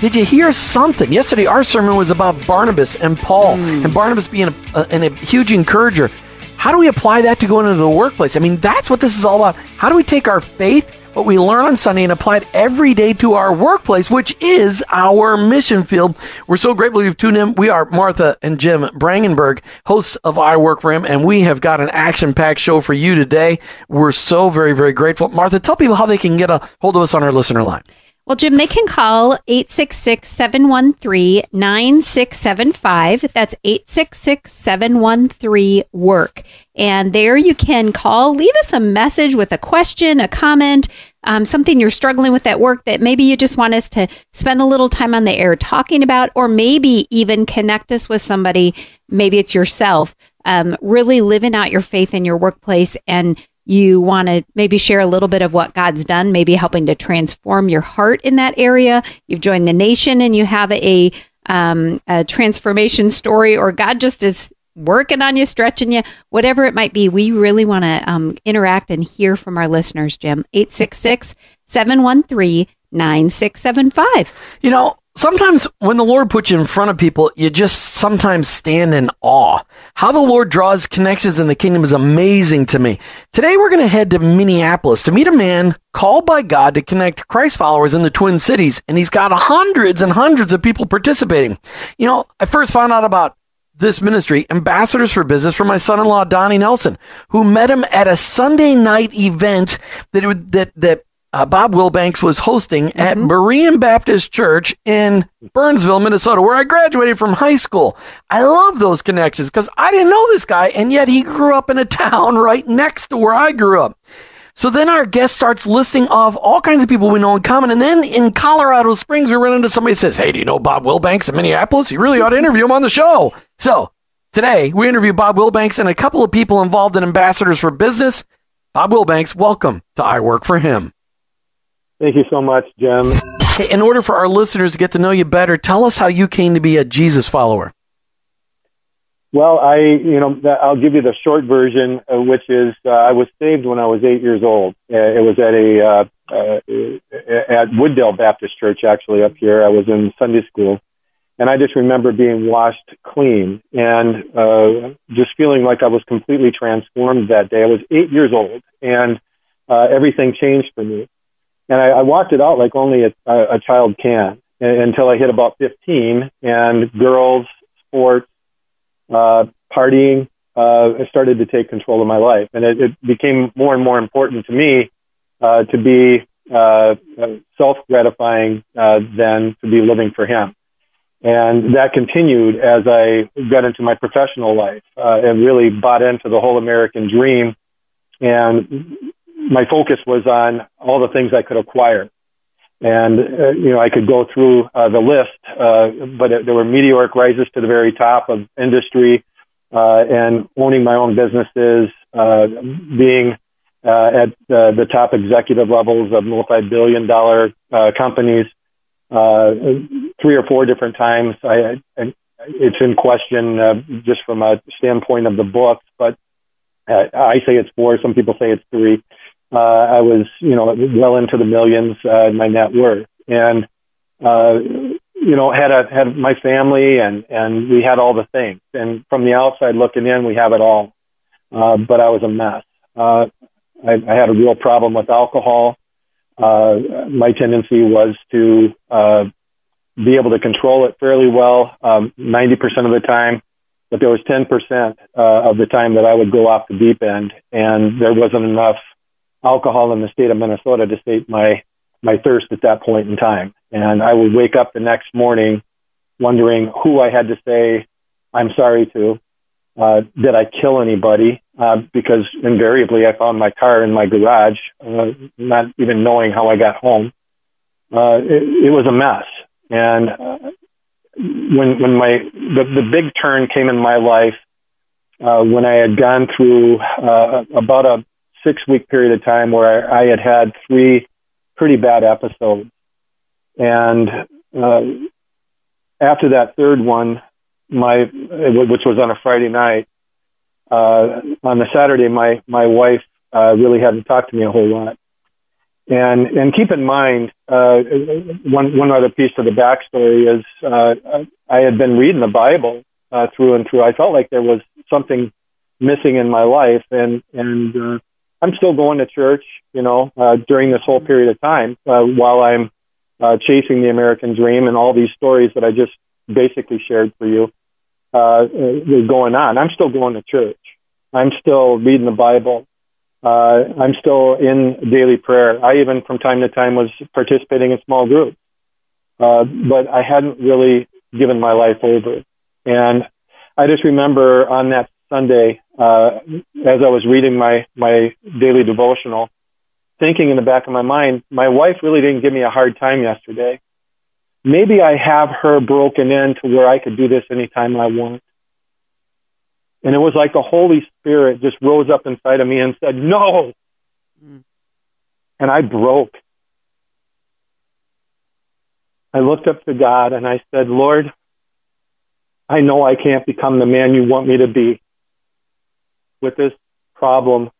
Did you hear something? Yesterday, our sermon was about Barnabas and Paul, mm. and Barnabas being a, a, a huge encourager. How do we apply that to go into the workplace? I mean, that's what this is all about. How do we take our faith, what we learn on Sunday, and apply it every day to our workplace, which is our mission field? We're so grateful you've tuned in. We are Martha and Jim Brangenberg, hosts of I Work for Him, and we have got an action packed show for you today. We're so very, very grateful. Martha, tell people how they can get a hold of us on our listener line. Well, Jim, they can call 866 713 9675. That's 866 713 WORK. And there you can call, leave us a message with a question, a comment, um, something you're struggling with at work that maybe you just want us to spend a little time on the air talking about, or maybe even connect us with somebody. Maybe it's yourself. Um, really living out your faith in your workplace and you want to maybe share a little bit of what God's done, maybe helping to transform your heart in that area. You've joined the nation and you have a, um, a transformation story, or God just is working on you, stretching you, whatever it might be. We really want to um, interact and hear from our listeners, Jim. 866 713 9675. You know, sometimes when the Lord puts you in front of people, you just sometimes stand in awe. How the Lord draws connections in the kingdom is amazing to me. Today we're going to head to Minneapolis to meet a man called by God to connect Christ followers in the Twin Cities, and he's got hundreds and hundreds of people participating. You know, I first found out about this ministry, Ambassadors for Business, from my son-in-law Donnie Nelson, who met him at a Sunday night event that that that uh, Bob Willbanks was hosting mm-hmm. at Berean Baptist Church in Burnsville, Minnesota, where I graduated from high school. I love those connections because I didn't know this guy, and yet he grew up in a town right next to where I grew up. So then our guest starts listing off all kinds of people we know in common. And then in Colorado Springs, we run into somebody who says, Hey, do you know Bob Willbanks in Minneapolis? You really ought to interview him on the show. So today we interview Bob Willbanks and a couple of people involved in Ambassadors for Business. Bob Willbanks, welcome to I Work for Him. Thank you so much, Jim. Hey, in order for our listeners to get to know you better, tell us how you came to be a Jesus follower. Well, I, you know, I'll give you the short version, uh, which is uh, I was saved when I was eight years old. Uh, it was at a uh, uh, at Wooddale Baptist Church, actually up here. I was in Sunday school, and I just remember being washed clean and uh, just feeling like I was completely transformed that day. I was eight years old, and uh, everything changed for me and I, I walked it out like only a, a child can until I hit about 15 and girls, sports, uh, partying, uh, started to take control of my life. And it, it became more and more important to me, uh, to be, uh, self gratifying, uh, than to be living for him. And that continued as I got into my professional life, uh, and really bought into the whole American dream and my focus was on all the things I could acquire. And, uh, you know, I could go through uh, the list, uh, but it, there were meteoric rises to the very top of industry uh, and owning my own businesses, uh, being uh, at the top executive levels of multi-billion dollar companies three or four different times. I, I it's in question just from a standpoint of the books, but I say it's four. Some people say it's three uh, I was, you know, well into the millions uh, in my net worth, and uh, you know, had a had my family, and and we had all the things. And from the outside looking in, we have it all. Uh, but I was a mess. Uh, I, I had a real problem with alcohol. Uh, my tendency was to uh, be able to control it fairly well, um, 90% of the time. But there was 10% uh, of the time that I would go off the deep end, and there wasn't enough alcohol in the state of Minnesota to sate my my thirst at that point in time. And I would wake up the next morning wondering who I had to say I'm sorry to. Uh, did I kill anybody? Uh, because invariably I found my car in my garage, uh, not even knowing how I got home. Uh, it, it was a mess. And uh, when when my the, the big turn came in my life uh, when I had gone through uh, about a six week period of time where I, had had three pretty bad episodes, and uh, after that third one, my which was on a Friday night, uh, on the Saturday, my my wife uh, really hadn't talked to me a whole lot. And and keep in mind, uh, one one other piece of the backstory is uh, I had been reading the Bible uh, through and through. I felt like there was something missing in my life, and and uh, I'm still going to church, you know, uh, during this whole period of time uh, while I'm uh, chasing the American dream and all these stories that I just basically shared for you uh, going on. I'm still going to church. I'm still reading the Bible uh, I'm still in daily prayer. I even from time to time was participating in small groups, uh, but I hadn't really given my life over. And I just remember on that Sunday, uh, as I was reading my my daily devotional, thinking in the back of my mind, my wife really didn't give me a hard time yesterday. Maybe I have her broken in to where I could do this anytime I want. And it was like the Holy Spirit just rose up inside of me and said, No. Mm. And I broke. I looked up to God and I said, Lord, I know I can't become the man you want me to be with this problem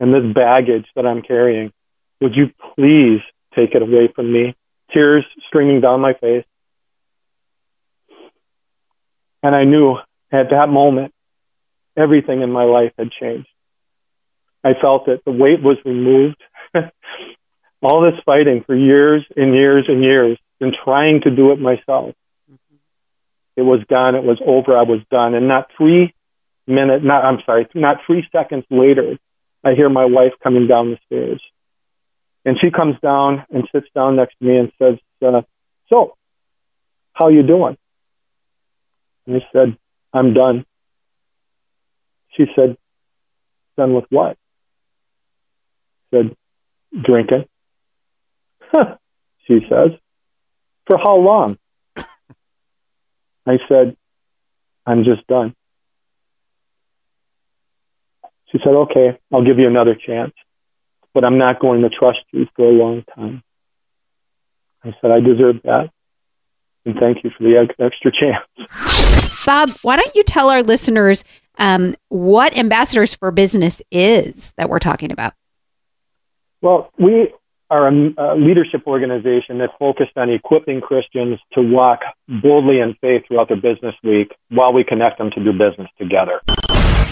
and this baggage that I'm carrying. Would you please take it away from me? Tears streaming down my face. And I knew at that moment everything in my life had changed. I felt that the weight was removed. All this fighting for years and years and years and trying to do it myself. Mm-hmm. It was gone. It was over. I was done. And not three minutes, not, I'm sorry, not three seconds later, I hear my wife coming down the stairs. And she comes down and sits down next to me and says, uh, so, how you doing? And I said, I'm done. She said, done with what? I said, drinking. she says, for how long? I said, I'm just done. She said, okay, I'll give you another chance, but I'm not going to trust you for a long time. I said, I deserve that. And thank you for the extra chance. Bob, why don't you tell our listeners um, what Ambassadors for Business is that we're talking about. Well, we are a, leadership organization that's focused on equipping Christians to walk boldly in faith throughout their business week while we connect them to do business together.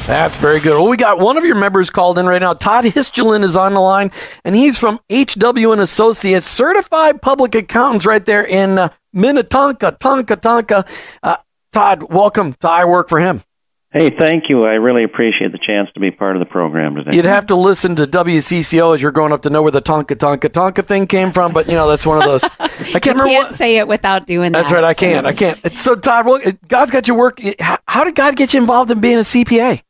That's very good. Well, we got one of your members called in right now. Todd Histulin is on the line, and he's from HW and Associates, certified public accountants right there in uh, Minnetonka, Tonka, Tonka. Uh, Todd, welcome to I Work for Him. Hey, thank you. I really appreciate the chance to be part of the program today. You'd have to listen to WCCO as you're growing up to know where the Tonka Tonka Tonka thing came from, but you know that's one of those. I can't remember. Can't what, say it without doing that. That's right. I can't. I can't. So Todd, well, God's got you work. How did God get you involved in being a CPA?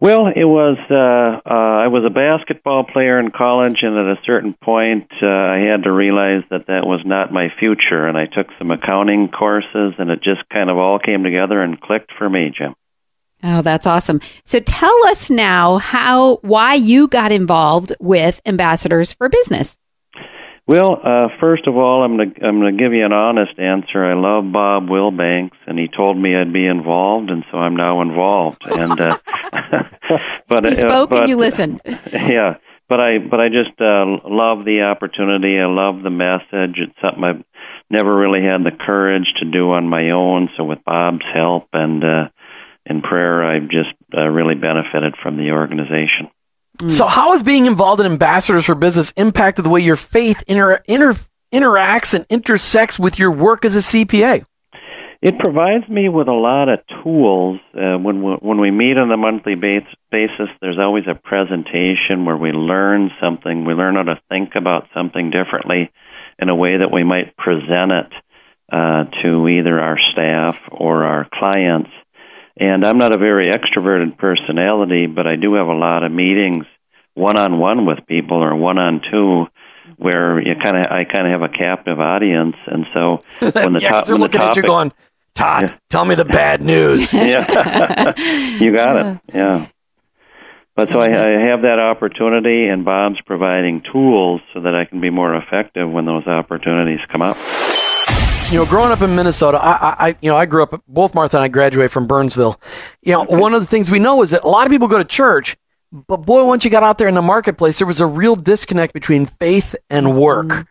Well, it was. Uh, uh, I was a basketball player in college, and at a certain point, uh, I had to realize that that was not my future. And I took some accounting courses, and it just kind of all came together and clicked for me, Jim. Oh, that's awesome. So tell us now how why you got involved with Ambassadors for Business. Well, uh, first of all, I'm gonna I'm gonna give you an honest answer. I love Bob Willbanks, and he told me I'd be involved, and so I'm now involved. And uh, but he uh, spoke uh, but, and you listened. Yeah, but I but I just uh, love the opportunity. I love the message. It's something I've never really had the courage to do on my own. So with Bob's help and uh, in prayer, I've just uh, really benefited from the organization. Mm. So, how has being involved in Ambassadors for Business impacted the way your faith inter- inter- interacts and intersects with your work as a CPA? It provides me with a lot of tools. Uh, when we, when we meet on a monthly base, basis, there's always a presentation where we learn something. We learn how to think about something differently in a way that we might present it uh, to either our staff or our clients. And I'm not a very extroverted personality, but I do have a lot of meetings one on one with people or one on two where you kind of I kind of have a captive audience, and so when the yeah, top when the looking at you topic- going, Todd, Yeah. tell me the bad news. yeah, you got it. Yeah. But so I, I have that opportunity, and Bob's providing tools so that I can be more effective when those opportunities come up. You know, growing up in Minnesota, I, I, you know, I grew up. Both Martha and I graduated from Burnsville. You know, one of the things we know is that a lot of people go to church, but boy, once you got out there in the marketplace, there was a real disconnect between faith and work. Mm-hmm.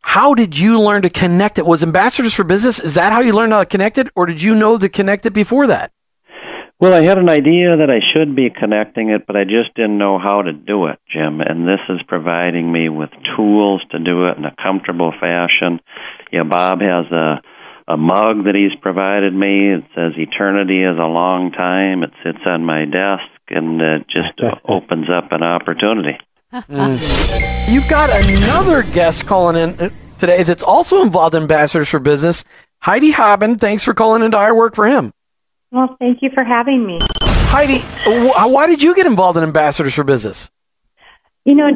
How did you learn to connect it? Was Ambassadors for Business? Is that how you learned how to connect it, or did you know to connect it before that? Well, I had an idea that I should be connecting it, but I just didn't know how to do it, Jim. And this is providing me with tools to do it in a comfortable fashion. Yeah, Bob has a a mug that he's provided me. It says "Eternity is a long time." It sits on my desk, and it just opens up an opportunity. You've got another guest calling in uh, today that's also involved in Ambassadors for Business. Heidi Haben, thanks for calling into our work for him. Well, thank you for having me. Heidi, why did you get involved in Ambassadors for Business? You know,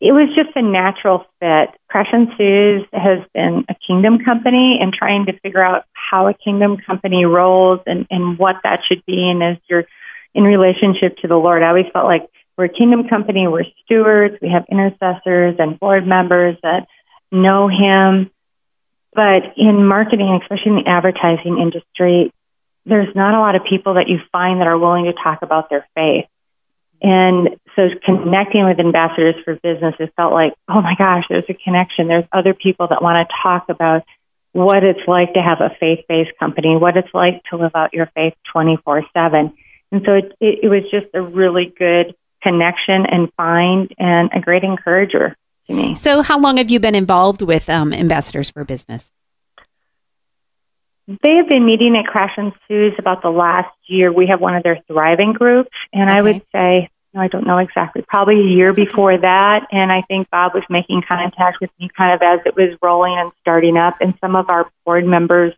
it was just a natural fit. Crash and Sue's has been a kingdom company and trying to figure out how a kingdom company rolls and, and what that should be and as you're in relationship to the Lord. I always felt like we're a kingdom company, we're stewards, we have intercessors and board members that know him. But in marketing, especially in the advertising industry, there's not a lot of people that you find that are willing to talk about their faith. And so connecting with ambassadors for business, it felt like, oh my gosh, there's a connection. There's other people that want to talk about what it's like to have a faith based company, what it's like to live out your faith 24 7. And so it, it, it was just a really good connection and find and a great encourager to me. So, how long have you been involved with um, Ambassadors for Business? They have been meeting at Crash and Sue's about the last year. We have one of their thriving groups, and I would say, I don't know exactly, probably a year before that. And I think Bob was making contact with me kind of as it was rolling and starting up. And some of our board members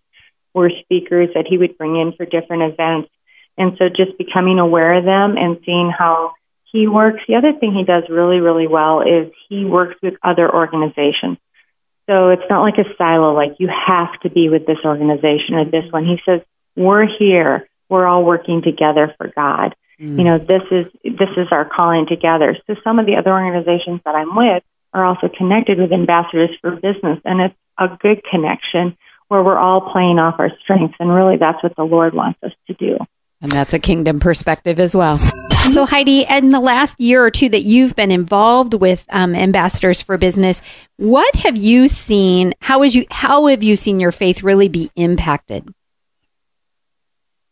were speakers that he would bring in for different events. And so just becoming aware of them and seeing how he works. The other thing he does really, really well is he works with other organizations. So it's not like a silo, like you have to be with this organization or this mm-hmm. one. He says, we're here. We're all working together for God. You know, this is this is our calling together. So some of the other organizations that I'm with are also connected with ambassadors for business, and it's a good connection where we're all playing off our strengths, and really that's what the Lord wants us to do. And that's a kingdom perspective as well. So, Heidi, in the last year or two that you've been involved with um, Ambassadors for Business, what have you seen? How is you? How have you seen your faith really be impacted?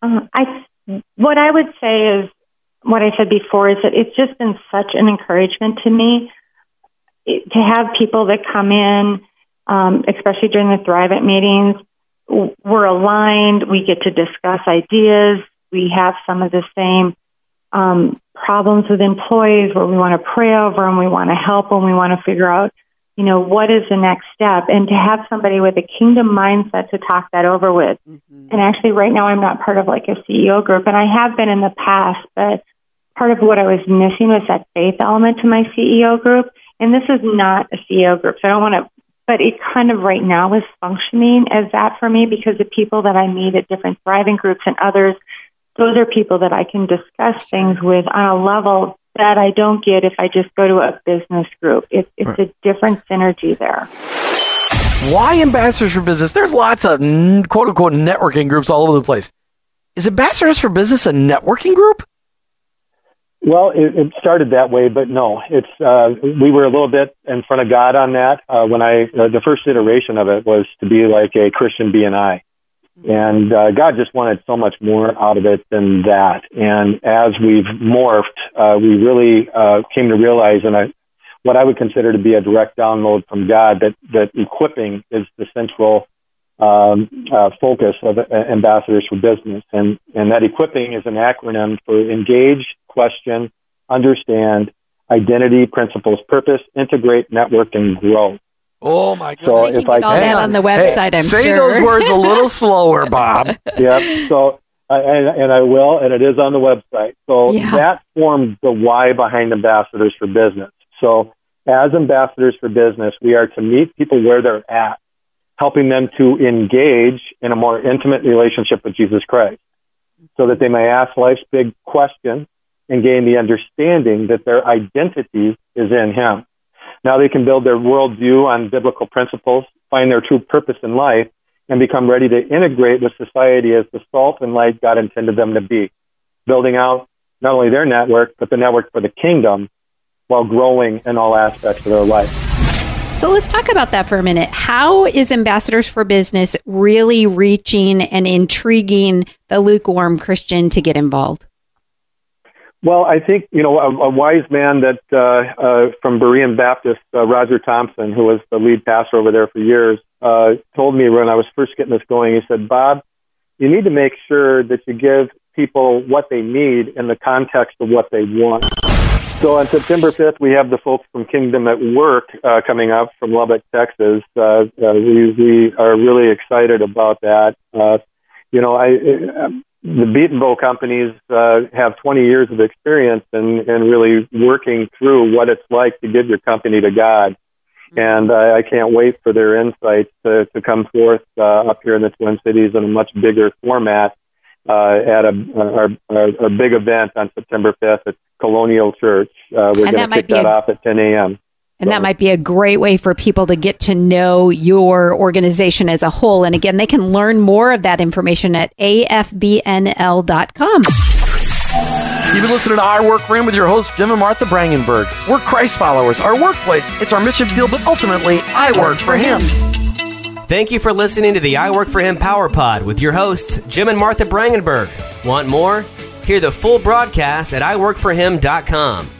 Um, I what I would say is what I said before is that it's just been such an encouragement to me it, to have people that come in, um, especially during the Thrive It meetings. We're aligned. We get to discuss ideas. We have some of the same um, problems with employees where we want to pray over them, we want to help them, we want to figure out, you know, what is the next step, and to have somebody with a kingdom mindset to talk that over with. Mm-hmm. And actually, right now, I'm not part of like a CEO group, and I have been in the past, but part of what I was missing was that faith element to my CEO group. And this is not a CEO group, so I don't want to, but it kind of right now is functioning as that for me because the people that I meet at different thriving groups and others, those are people that I can discuss things with on a level that I don't get if I just go to a business group. It's, it's a different synergy there. Why Ambassadors for Business? There's lots of quote unquote networking groups all over the place. Is Ambassadors for Business a networking group? Well, it, it started that way, but no, it's uh, we were a little bit in front of God on that. Uh, when I uh, the first iteration of it was to be like a Christian BNI, and uh, God just wanted so much more out of it than that. And as we've morphed, uh, we really uh, came to realize, and I, what I would consider to be a direct download from God, that that equipping is the central um, uh, focus of uh, Ambassadors for Business, and and that equipping is an acronym for engage, question, understand, identity, principles, purpose, integrate, network, and grow. Oh my god! So You can if I get all that on the website, I'm say sure. those words a little slower, Bob. yep. So, and, and I will, and it is on the website. So Yeah. that formed the why behind Ambassadors for Business. So As ambassadors for business, we are to meet people where they're at, helping them to engage in a more intimate relationship with Jesus Christ so that they may ask life's big questions and gain the understanding that their identity is in Him. Now they can build their worldview on biblical principles, find their true purpose in life, and become ready to integrate with society as the salt and light God intended them to be, building out not only their network, but the network for the kingdom while growing in all aspects of their life. So let's talk about that for a minute. How is Ambassadors for Business really reaching and intriguing the lukewarm Christian to get involved? Well, I think you know a, a wise man that uh, uh, from Berean Baptist, uh, Roger Thompson, who was the lead pastor over there for years, uh, told me when I was first getting this going. He said, "Bob, you need to make sure that you give people what they need in the context of what they want." So on September 5th, we have the folks from Kingdom at Work uh, coming up from Lubbock, Texas. Uh, uh, we, we are really excited about that. Uh, you know, I, the Beatonbow companies uh, have 20 years of experience in, in really working through what it's like to give your company to God. And uh, I can't wait for their insights to, to come forth uh, up here in the Twin Cities in a much bigger format uh, at a, a, a, a big event on September 5th at Colonial Church. Uh, we're going to kick that a, off at 10 a.m. And so. that might be a great way for people to get to know your organization as a whole. And again, they can learn more of that information at afbnl.com. You've been listening to I Work For Him with your host, Jim and Martha Brangenberg. We're Christ followers. Our workplace, it's our mission field, but ultimately, I work for Him. Thank you for listening to the I Work For Him Power Pod with your hosts, Jim and Martha Brangenberg. Want more? Hear the full broadcast at iworkforhim.com.